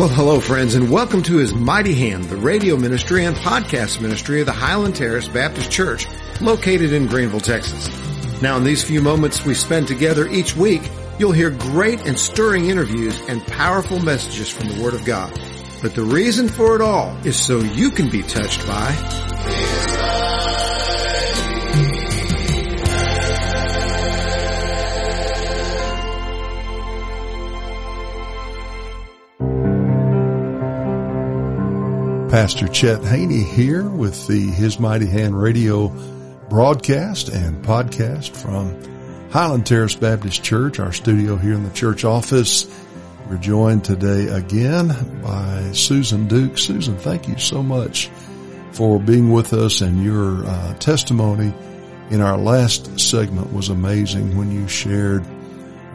Well, hello friends and welcome to His Mighty Hand, the radio ministry and podcast ministry of the Highland Terrace Baptist Church located in Greenville, Texas. Now in these few moments we spend together each week, you'll hear great and stirring interviews and powerful messages from the Word of God. But the reason for it all is so you can be touched by Pastor Chet Haney here with the His Mighty Hand radio broadcast and podcast from Highland Terrace Baptist Church, our studio here in the church office. We're joined today again by Susan Duke. Susan, thank you so much for being with us and your uh, testimony in our last segment was amazing when you shared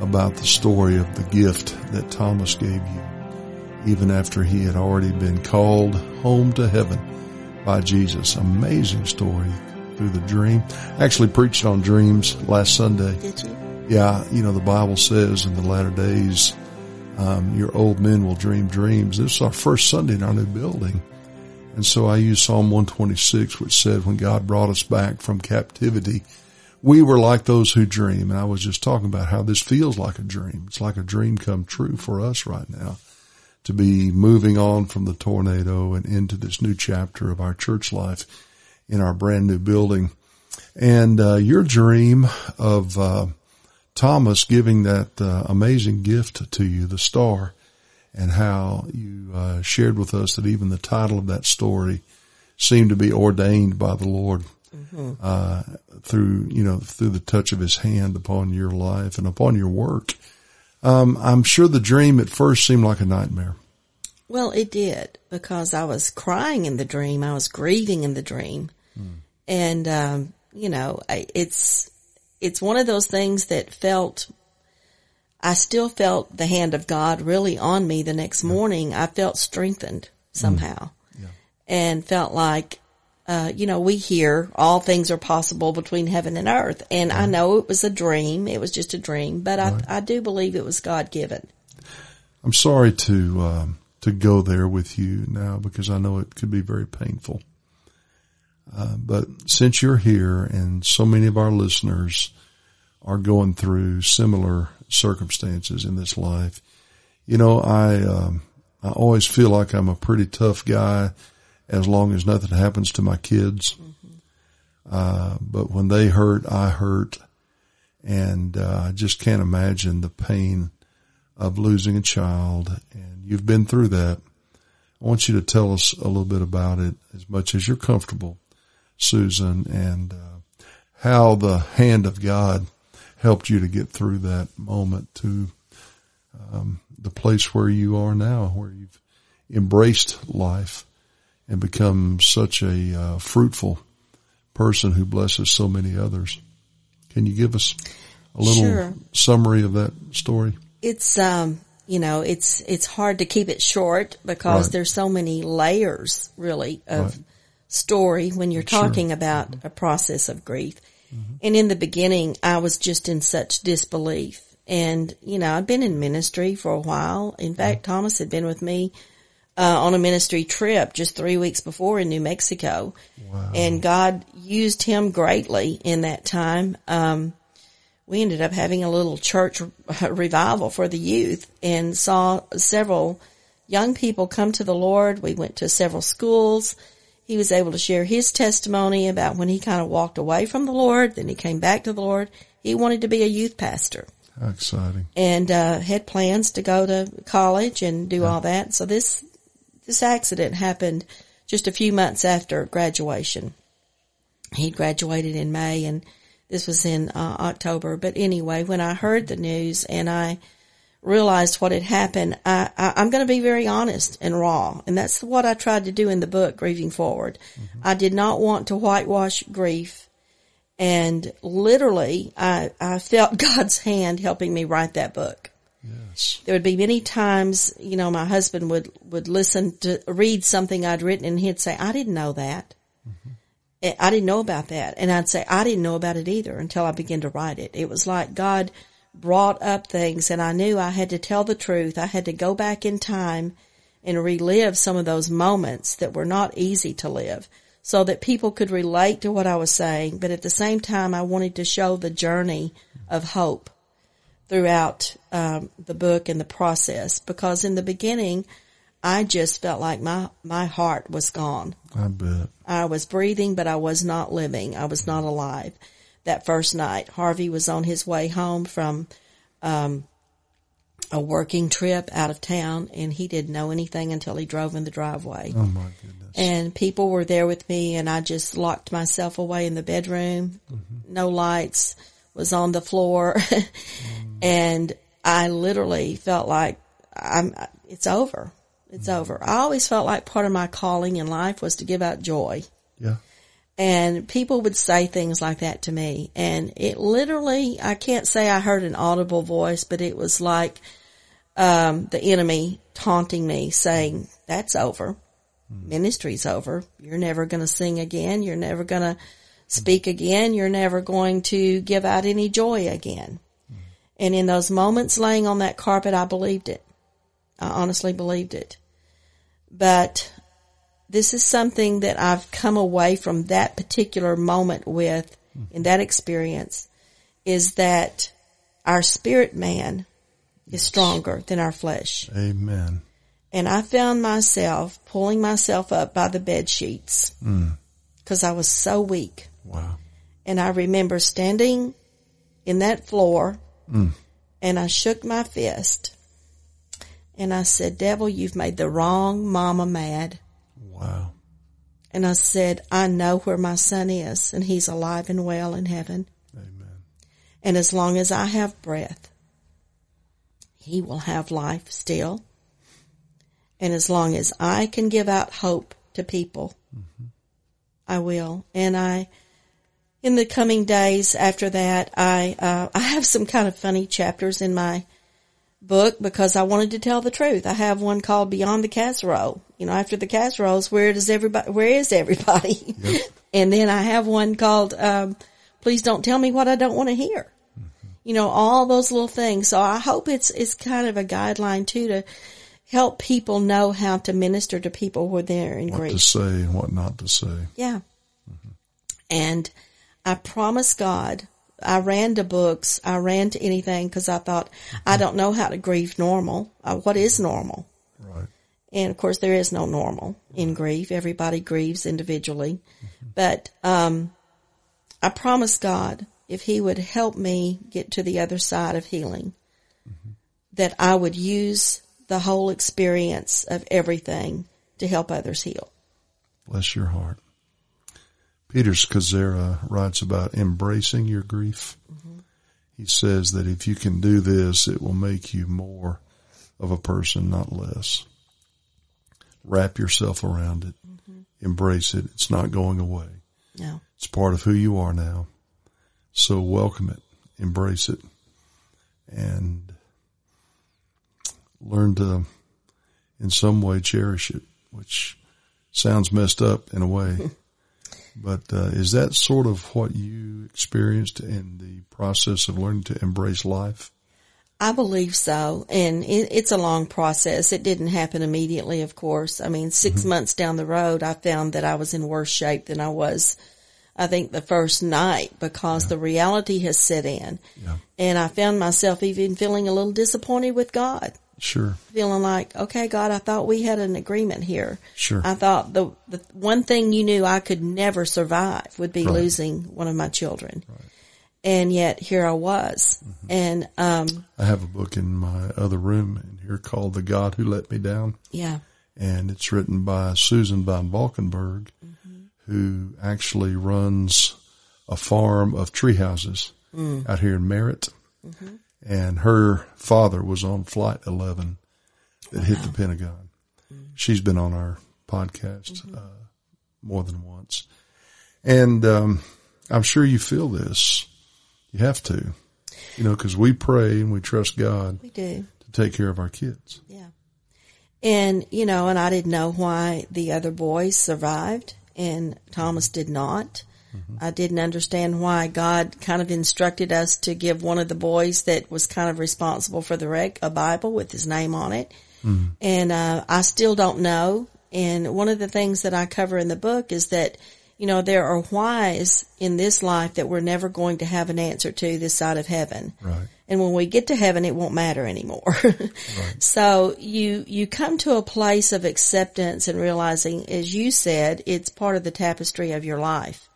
about the story of the gift that Thomas gave you even after he had already been called home to heaven by Jesus. Amazing story through the dream. Actually preached on dreams last Sunday. Did you? Yeah, you know, the Bible says in the latter days, um, your old men will dream dreams. This is our first Sunday in our new building. And so I use Psalm 126, which said, when God brought us back from captivity, we were like those who dream. And I was just talking about how this feels like a dream. It's like a dream come true for us right now to be moving on from the tornado and into this new chapter of our church life in our brand new building. And uh, your dream of uh, Thomas giving that uh, amazing gift to you, the star, and how you uh, shared with us that even the title of that story seemed to be ordained by the Lord mm-hmm. through, you know, through the touch of His hand upon your life and upon your work. Um, I'm sure the dream at first seemed like a nightmare. Well, it did because I was crying in the dream. I was grieving in the dream. Mm. And, um, you know, I, it's, it's one of those things that felt, I still felt the hand of God really on me the next morning. I felt strengthened somehow mm. yeah. and felt like, uh, you know, we hear all things are possible between heaven and earth. And right. I know it was a dream. It was just a dream, but right. I, I do believe it was God given. I'm sorry to, um, to go there with you now because I know it could be very painful. Uh, but since you're here and so many of our listeners are going through similar circumstances in this life, you know, I, um, I always feel like I'm a pretty tough guy as long as nothing happens to my kids. Mm-hmm. Uh, but when they hurt, I hurt. And uh, I just can't imagine the pain of losing a child. And you've been through that. I want you to tell us a little bit about it as much as you're comfortable, Susan, and uh, how the hand of God helped you to get through that moment to um, the place where you are now, where you've embraced life and become such a uh, fruitful person who blesses so many others. Can you give us a little sure. summary of that story? It's um, you know, it's it's hard to keep it short because right. there's so many layers really of right. story when you're sure. talking about mm-hmm. a process of grief. Mm-hmm. And in the beginning, I was just in such disbelief. And, you know, I'd been in ministry for a while. In fact, Thomas had been with me uh, on a ministry trip just three weeks before in New Mexico. Wow. And God used him greatly in that time. Um, we ended up having a little church revival for the youth and saw several young people come to the Lord. We went to several schools. He was able to share his testimony about when he kind of walked away from the Lord, then he came back to the Lord. He wanted to be a youth pastor. How exciting. And uh, had plans to go to college and do yeah. all that. So this this accident happened just a few months after graduation. He graduated in May and this was in uh, October. But anyway, when I heard the news and I realized what had happened, I, I, am going to be very honest and raw. And that's what I tried to do in the book, Grieving Forward. Mm-hmm. I did not want to whitewash grief. And literally, I, I felt God's hand helping me write that book. Yes. There would be many times, you know, my husband would, would listen to read something I'd written and he'd say, I didn't know that. Mm-hmm. I didn't know about that. And I'd say, I didn't know about it either until I began to write it. It was like God brought up things and I knew I had to tell the truth. I had to go back in time and relive some of those moments that were not easy to live so that people could relate to what I was saying. But at the same time, I wanted to show the journey of hope throughout um, the book and the process because in the beginning, I just felt like my, my heart was gone. I bet. I was breathing, but I was not living. I was not alive. That first night, Harvey was on his way home from um, a working trip out of town, and he didn't know anything until he drove in the driveway. Oh my goodness. And people were there with me, and I just locked myself away in the bedroom. No lights, was on the floor, and I literally felt like I'm. It's over. It's mm-hmm. over. I always felt like part of my calling in life was to give out joy. Yeah. And people would say things like that to me. And it literally, I can't say I heard an audible voice, but it was like, um, the enemy taunting me saying, that's over. Mm-hmm. Ministry's over. You're never going to sing again. You're never going to mm-hmm. speak again. You're never going to give out any joy again. And in those moments laying on that carpet, I believed it. I honestly believed it. But this is something that I've come away from that particular moment with in that experience is that our spirit man is stronger than our flesh. Amen. And I found myself pulling myself up by the bed sheets mm. because I was so weak. Wow. And I remember standing in that floor and I shook my fist and I said, devil, you've made the wrong mama mad. Wow. And I said, I know where my son is and he's alive and well in heaven. Amen. And as long as I have breath, he will have life still. And as long as I can give out hope to people, mm-hmm. I will. And I, in the coming days after that, I, uh, I have some kind of funny chapters in my book because I wanted to tell the truth. I have one called Beyond the Casserole. You know, after the casseroles, where does everybody, where is everybody? and then I have one called, um, Please Don't Tell Me What I Don't Want to Hear. You know, all those little things. So I hope it's, it's kind of a guideline too to help people know how to minister to people when they're in What grief. to say and what not to say. Yeah. And I promise God, I ran to books, I ran to anything because I thought, I don't know how to grieve normal. Uh, what is normal? Right. And of course, there is no normal in grief. Everybody grieves individually. But, um, I promised God if he would help me get to the other side of healing, that I would use the whole experience of everything to help others heal. Bless your heart. Peter Scazzero writes about embracing your grief. He says that if you can do this, it will make you more of a person, not less. Wrap yourself around it. Embrace it. It's not going away. No. It's part of who you are now. So welcome it, embrace it, and learn to, in some way, cherish it, which sounds messed up in a way. but uh, is that sort of what you experienced in the process of learning to embrace life? I believe so. And it, it's a long process. It didn't happen immediately, of course. I mean, 6 months down the road, I found that I was in worse shape than I was, I think, the first night because the reality has set in. Yeah. And I found myself even feeling a little disappointed with God. Sure, Feeling like, okay, God, I thought we had an agreement here. sure. I thought the, the one thing you knew I could never survive would be Right. losing one of my children. And yet here I was. Mm-hmm. And, um, I have a book in my other room in here called The God Who Let Me Down. yeah. and it's written by Susan von Valkenburg, who actually runs a farm of tree houses out here in Merit. And her father was on Flight 11 that hit the Pentagon. She's been on our podcast uh, more than once. And um, I'm sure you feel this. You have to, you know, because we pray and we trust God We do. to take care of our kids. Yeah. And, you know, and I didn't know why the other boys survived and Thomas did not. I didn't understand why God kind of instructed us to give one of the boys that was kind of responsible for the wreck a Bible with his name on it. And, uh, I still don't know. And one of the things that I cover in the book is that, you know, there are whys in this life that we're never going to have an answer to this side of heaven. Right. And when we get to heaven, it won't matter anymore. So you, you come to a place of acceptance and realizing, as you said, it's part of the tapestry of your life.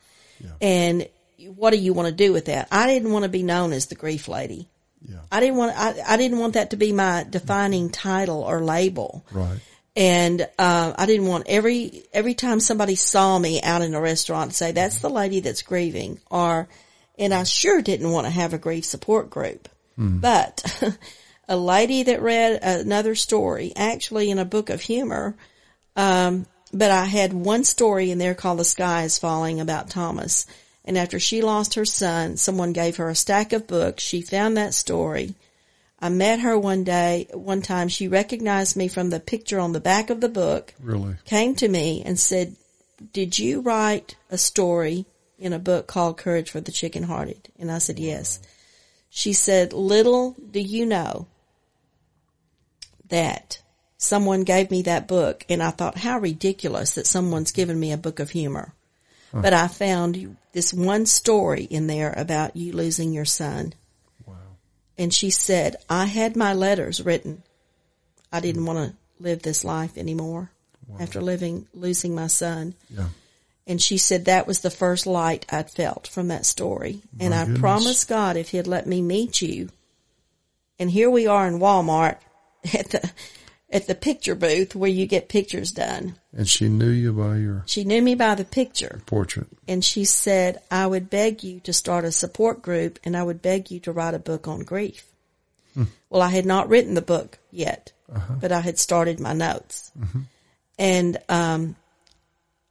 And what do you want to do with that? I didn't want to be known as the grief lady. Yeah. I didn't want, I, I didn't want that to be my defining title or label. Right. And, uh, I didn't want every, every time somebody saw me out in a restaurant to say, that's the lady that's grieving or, and I sure didn't want to have a grief support group. But a lady that read another story, actually in a book of humor, um, but I had one story in there called The Sky is Falling about Thomas. And after she lost her son, someone gave her a stack of books. She found that story. I met her one day, one time. She recognized me from the picture on the back of the book, Really. came to me and said, did you write a story in a book called Courage for the Chicken Hearted? And I said, yes. She said, little do you know that someone gave me that book and I thought how ridiculous that someone's given me a book of humor. But I found this one story in there about you losing your son. Wow. And she said, I had my letters written. I didn't want to live this life anymore after living, losing my son. Yeah. And she said that was the first light I'd felt from that story. and I goodness. promised God if he'd let me meet you. And here we are in Walmart at the, at the picture booth where you get pictures done. And she knew you by your She knew me by the picture portrait. and she said, I would beg you to start a support group and I would beg you to write a book on grief. Hmm. Well, I had not written the book yet, uh-huh. but I had started my notes. Mm-hmm. And, um,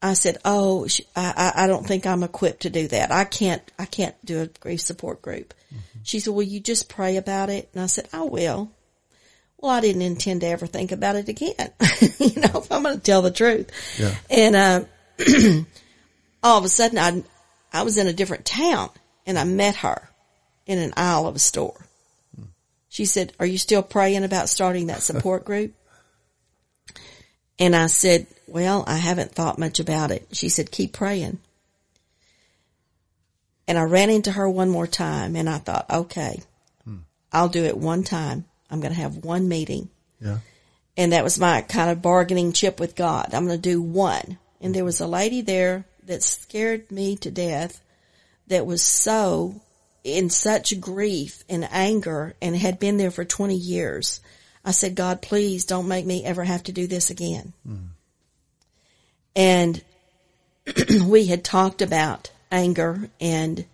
I said, "Oh, I, I I don't think I'm equipped to do that. I can't, I can't do a grief support group." Mm-hmm. She said, "Will you just pray about it?" And I said, "I will." Well, I didn't intend to ever think about it again. you know, if I'm going to tell the truth. Yeah. And uh, all of a sudden, I I was in a different town, and I met her in an aisle of a store. She said, "Are you still praying about starting that support group?" And I said, well, I haven't thought much about it. She said, keep praying. And I ran into her one more time and I thought, okay, I'll do it one time. I'm going to have one meeting. Yeah. And that was my kind of bargaining chip with God. I'm going to do one. And there was a lady there that scared me to death that was so in such grief and anger and had been there for 20 years. I said, God, please don't make me ever have to do this again. And we had talked about anger and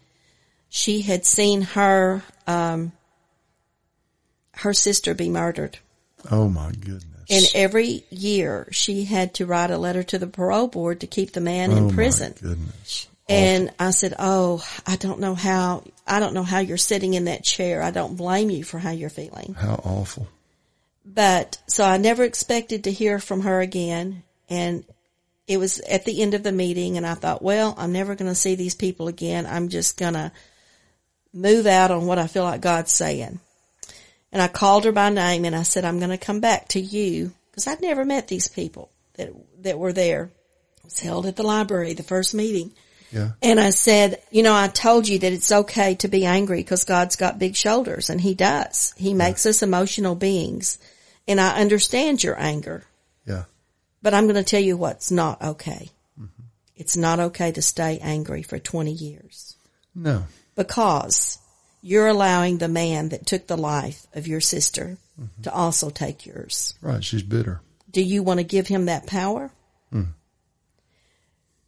she had seen her, um, her sister be murdered. Oh my goodness. And every year she had to write a letter to the parole board to keep the man oh in prison. My goodness. And I said, "Oh, I don't know how. I don't know how you're sitting in that chair. I don't blame you for how you're feeling." How awful. But so I never expected to hear from her again, and it was at the end of the meeting, and I thought, "Well, I'm never going to see these people again. I'm just going to move out on what I feel like God's saying." And I called her by name, and I said, "I'm going to come back to you because I'd never met these people that that were there." It was held at the library, the first meeting. Yeah. And I said, you know, I told you that it's okay to be angry because God's got big shoulders and he does. He makes us emotional beings. And I understand your anger, Yeah. but I'm going to tell you what's not okay. Mm-hmm. It's not okay to stay angry for 20 years No. because you're allowing the man that took the life of your sister mm-hmm. to also take yours. Right. She's bitter. Do you want to give him that power? Mm.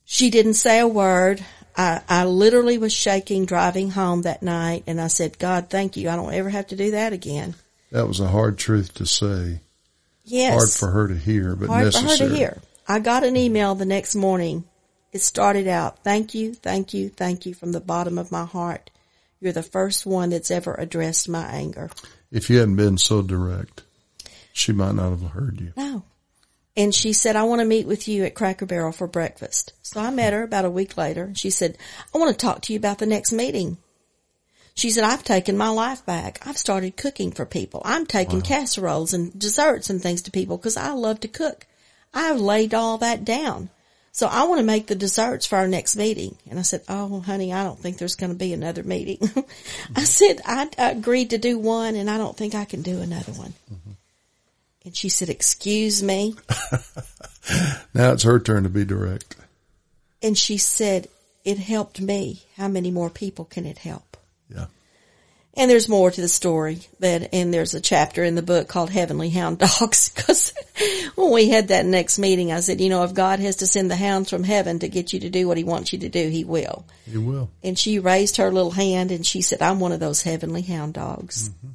She didn't say a word. I, I literally was shaking driving home that night and I said, God, thank you. I don't ever have to do that again. That was a hard truth to say. Yes. Hard for her to hear, but Hard necessary. for her to hear. I got an email the next morning. It started out, thank you, thank you, thank you from the bottom of my heart. You're the first one that's ever addressed my anger. If you hadn't been so direct, she might not have heard you. No. And she said, I want to meet with you at Cracker Barrel for breakfast. So I met her about a week later. She said, I want to talk to you about the next meeting. She said, I've taken my life back. I've started cooking for people. I'm taking casseroles and desserts and things to people because I love to cook. I've laid all that down. So I want to make the desserts for our next meeting. And I said, Oh, honey, I don't think there's going to be another meeting. I said, I agreed to do one and I don't think I can do another one. Mm-hmm. And she said, excuse me. Now it's her turn to be direct. And she said, it helped me. How many more people can it help? Yeah. And there's more to the story that, and there's a chapter in the book called Heavenly Hound Dogs. Cause when we had that next meeting, I said, you know, if God has to send the hounds from heaven to get you to do what he wants you to do, he will. You will. And she raised her little hand and she said, I'm one of those heavenly hound dogs. Mm-hmm.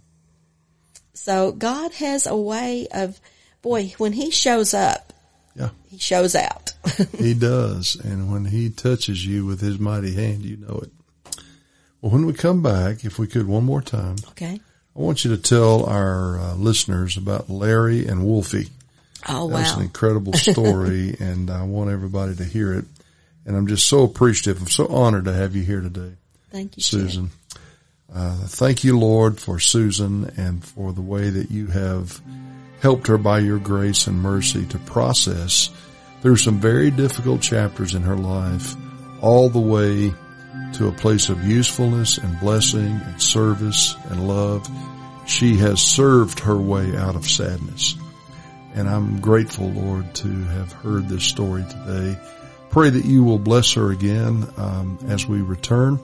So God has a way of, boy, when he shows up, Yeah. he shows out. He does. And when he touches you with his mighty hand, you know it. Well, when we come back, if we could one more time, okay. I want you to tell our uh, listeners about Larry and Wolfie. Oh, wow. That's an incredible story, and I want everybody to hear it. And I'm just so appreciative. I'm so honored to have you here today, Thank you, Susan. Uh, thank you, Lord, for Susan and for the way that you have helped her by your grace and mercy to process through some very difficult chapters in her life, all the way to a place of usefulness and blessing and service and love. She has served her way out of sadness. And I'm grateful, Lord, to have heard this story today. Pray that you will bless her again um, as we return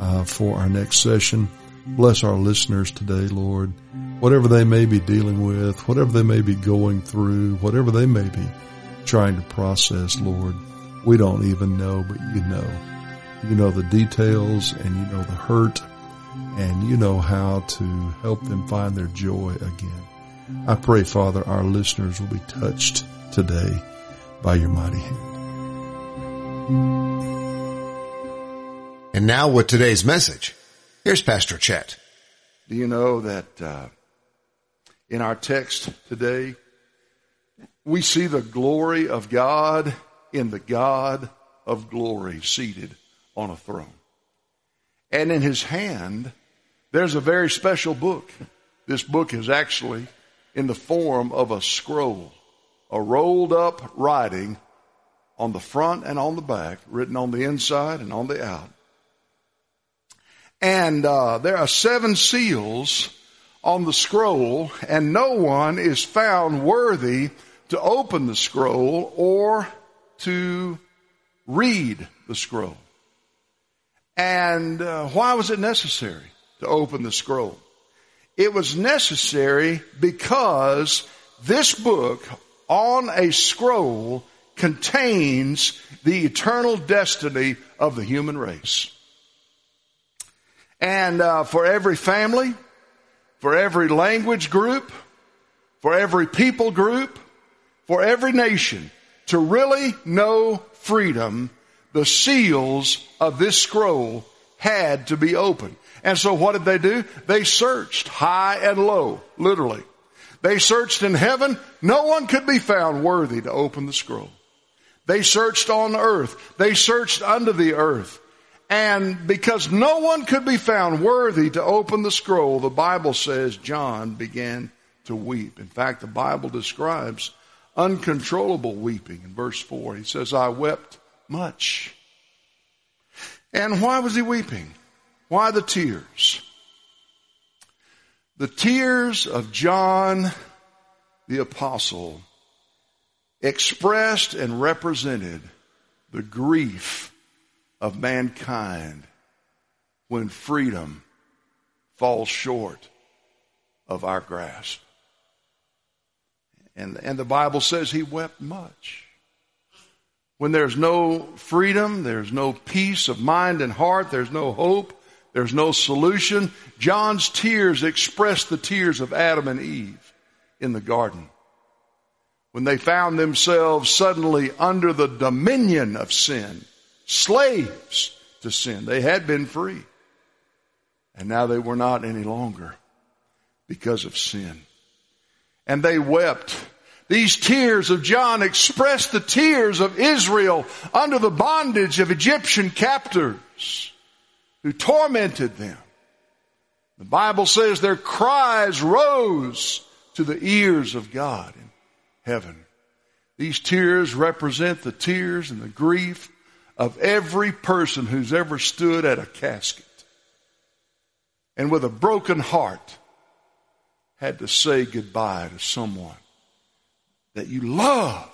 uh, for our next session. Bless our listeners today, Lord. Whatever they may be dealing with, whatever they may be going through, whatever they may be trying to process, Lord, we don't even know, but you know. You know the details and you know the hurt and you know how to help them find their joy again. I pray, Father, our listeners will be touched today by your mighty hand. And now with today's message, here's Pastor Chet. Do you know that uh, in our text today, we see the glory of God in the God of glory seated on a throne. And in his hand, there's a very special book. This book is actually in the form of a scroll, a rolled up writing on the front and on the back, written on the inside and on the out. And uh, there are seven seals on the scroll, and no one is found worthy to open the scroll or to read the scroll. And uh, why was it necessary to open the scroll? It was necessary because this book on a scroll contains the eternal destiny of the human race. And uh, for every family, for every language group, for every people group, for every nation to really know freedom, the seals of this scroll had to be opened. And so what did they do? They searched high and low, literally. They searched in heaven. No one could be found worthy to open the scroll. They searched on earth. They searched under the earth. And because no one could be found worthy to open the scroll, the Bible says John began to weep. In fact, the Bible describes uncontrollable weeping in verse 4. He says, I wept much. And why was he weeping? Why the tears? The tears of John the Apostle expressed and represented the grief of mankind when freedom falls short of our grasp. And, and the Bible says he wept much. When there's no freedom, there's no peace of mind and heart, there's no hope, there's no solution. John's tears express the tears of Adam and Eve in the garden. When they found themselves suddenly under the dominion of sin, slaves to sin. They had been free. And now they were not any longer because of sin. And they wept. These tears of John expressed the tears of Israel under the bondage of Egyptian captors who tormented them The Bible says their cries rose to the ears of God in heaven. These tears represent the tears and the grief of every person who's ever stood at a casket and with a broken heart had to say goodbye to someone that you love.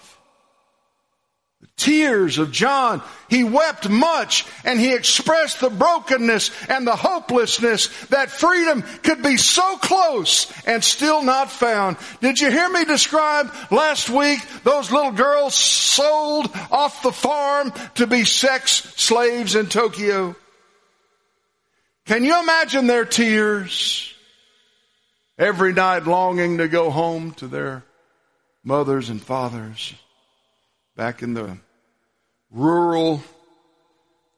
The tears of John, he wept much and he expressed the brokenness and the hopelessness that freedom could be so close and still not found. Did you hear me describe last week those little girls sold off the farm to be sex slaves in Tokyo? Can you imagine their tears? Every night longing to go home to their mothers and fathers back in the rural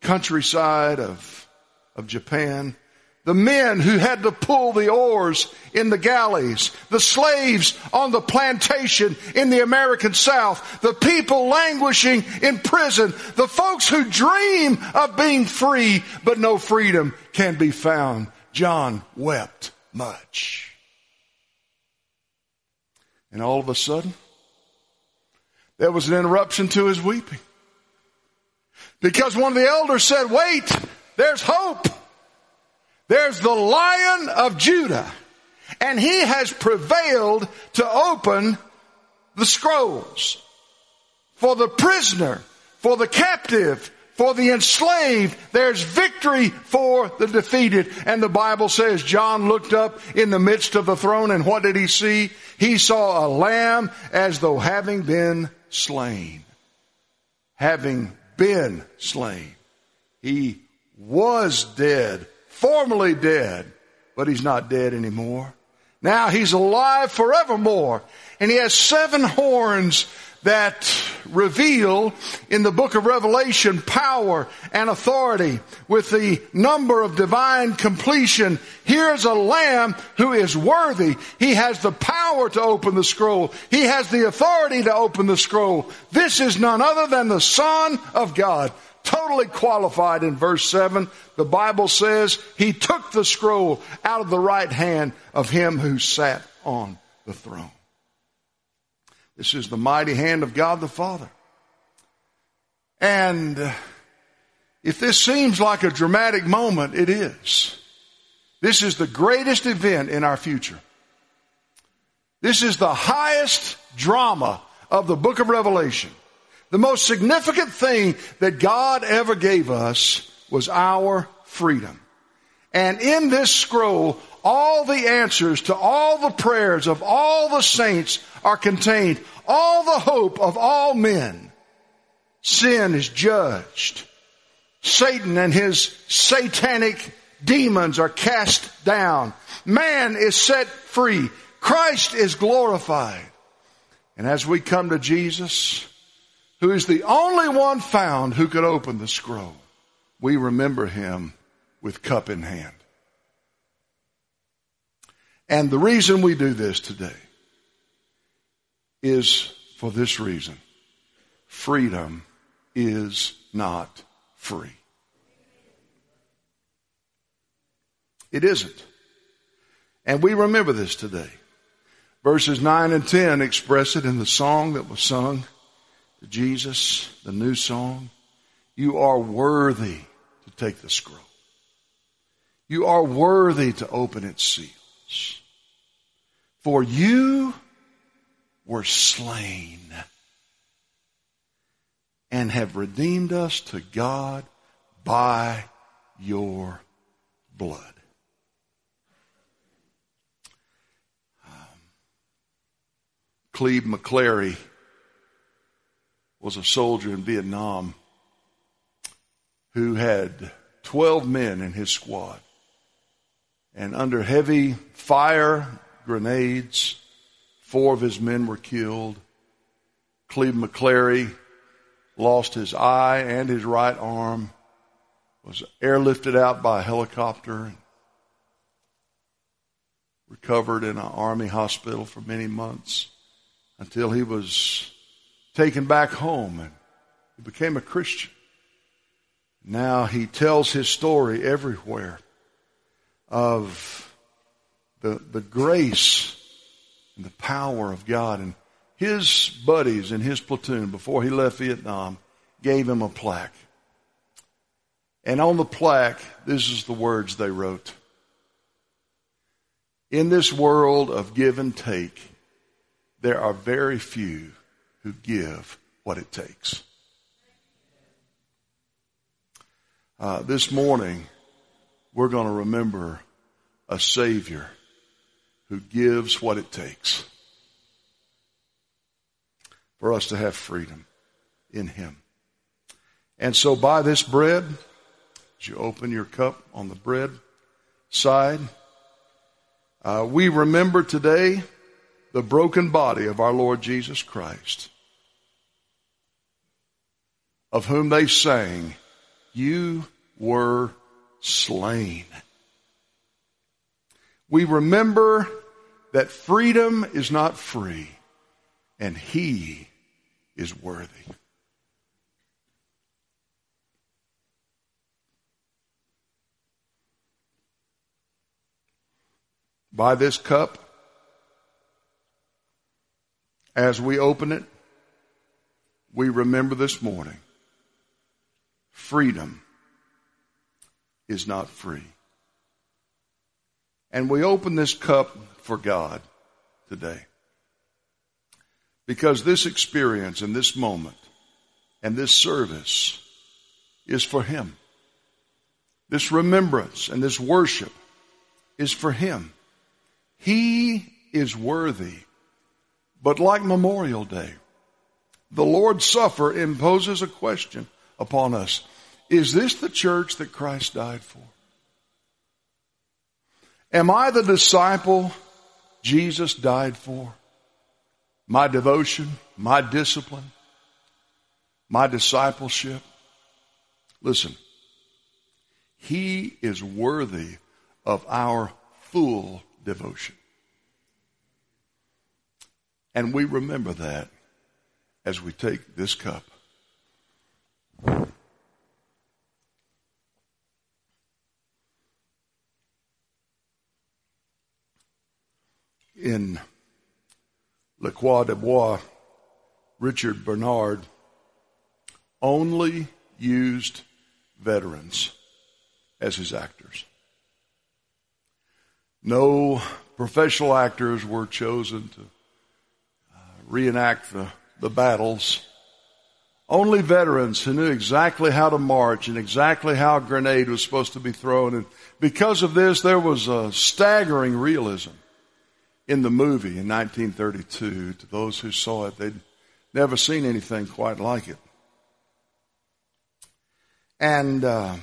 countryside of, of Japan. The men who had to pull the oars in the galleys, the slaves on the plantation in the American South, the people languishing in prison, the folks who dream of being free, but no freedom can be found. John wept much. And all of a sudden, there was an interruption to his weeping. Because one of the elders said, wait, there's hope. There's the lion of Judah and he has prevailed to open the scrolls for the prisoner, for the captive, for the enslaved. There's victory for the defeated. And the Bible says John looked up in the midst of the throne and what did he see? He saw a lamb as though having been slain. Having been slain. He was dead, formerly dead, but he's not dead anymore. Now he's alive forevermore. And he has seven horns that reveal in the book of Revelation power and authority with the number of divine completion. Here's a lamb who is worthy. He has the power to open the scroll. He has the authority to open the scroll. This is none other than the Son of God. Totally qualified in verse 7. The Bible says he took the scroll out of the right hand of him who sat on the throne. This is the mighty hand of God the Father. And if this seems like a dramatic moment, it is. This is the greatest event in our future. This is the highest drama of the book of Revelation. The most significant thing that God ever gave us was our freedom. And in this scroll, all the answers to all the prayers of all the saints are contained. All the hope of all men. Sin is judged. Satan and his satanic demons are cast down. Man is set free. Christ is glorified. And as we come to Jesus, who is the only one found who could open the scroll, we remember him with cup in hand. And the reason we do this today is for this reason. Freedom is not free. It isn't. And we remember this today. Verses 9 and 10 express it in the song that was sung to Jesus, the new song. You are worthy to take the scroll. You are worthy to open its seals. For you were slain and have redeemed us to God by your blood. Um, Clebe McClary was a soldier in Vietnam who had 12 men in his squad. And under heavy fire, grenades, four of his men were killed. Clebe McClary lost his eye and his right arm, was airlifted out by a helicopter, recovered in an army hospital for many months until he was taken back home and he became a Christian. Now he tells his story everywhere of the, the grace and the power of God. And his buddies in his platoon, before he left Vietnam, gave him a plaque. And on the plaque, this is the words they wrote. In this world of give and take, there are very few who give what it takes. Uh, this morning, we're going to remember a Savior who gives what it takes for us to have freedom in Him. And so by this bread, as you open your cup on the bread side, uh, we remember today the broken body of our Lord Jesus Christ, of whom they sang, You were slain. We remember that freedom is not free and He is worthy. By this cup, as we open it, we remember this morning freedom is not free. And we open this cup for God today. Because this experience and this moment and this service is for Him. This remembrance and this worship is for Him. He is worthy. But like Memorial Day, the Lord's Supper imposes a question upon us. Is this the church that Christ died for? Am I the disciple Jesus died for? My devotion, my discipline, my discipleship? Listen, He is worthy of our full devotion. And we remember that as we take this cup. In Le Croix de Bois, Richard Bernard only used veterans as his actors. No professional actors were chosen to uh, reenact the, the battles. Only veterans who knew exactly how to march and exactly how a grenade was supposed to be thrown. And because of this, there was a staggering realism in the movie in 1932. To those who saw it, they'd never seen anything quite like it. And uh,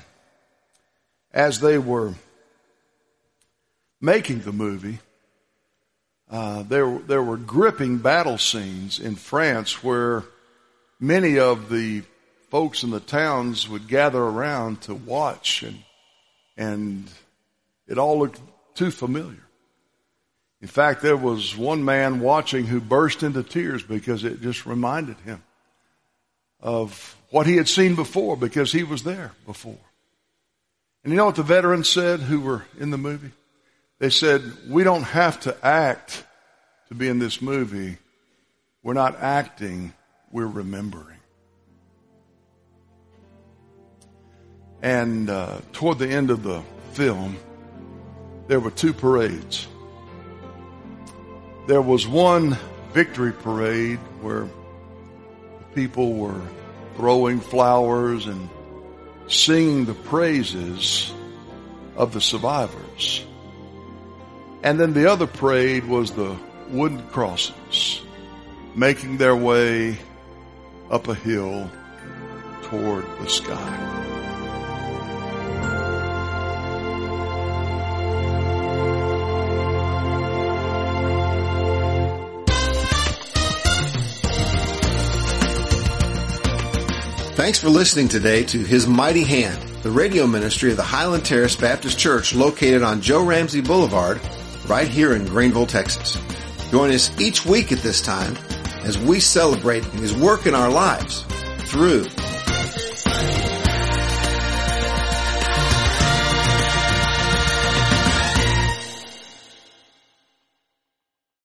as they were making the movie, uh, there, there were gripping battle scenes in France where many of the folks in the towns would gather around to watch and, and it all looked too familiar. In fact, there was one man watching who burst into tears because it just reminded him of what he had seen before because he was there before. And you know what the veterans said who were in the movie? They said, we don't have to act to be in this movie. We're not acting, we're remembering. And uh, toward the end of the film, there were two parades. There was one victory parade where people were throwing flowers and singing the praises of the survivors. And then the other parade was the wooden crosses making their way up a hill toward the sky. Thanks for listening today to His Mighty Hand, the radio ministry of the Highland Terrace Baptist Church located on Joe Ramsey Boulevard right here in Greenville, Texas. Join us each week at this time as we celebrate His work in our lives through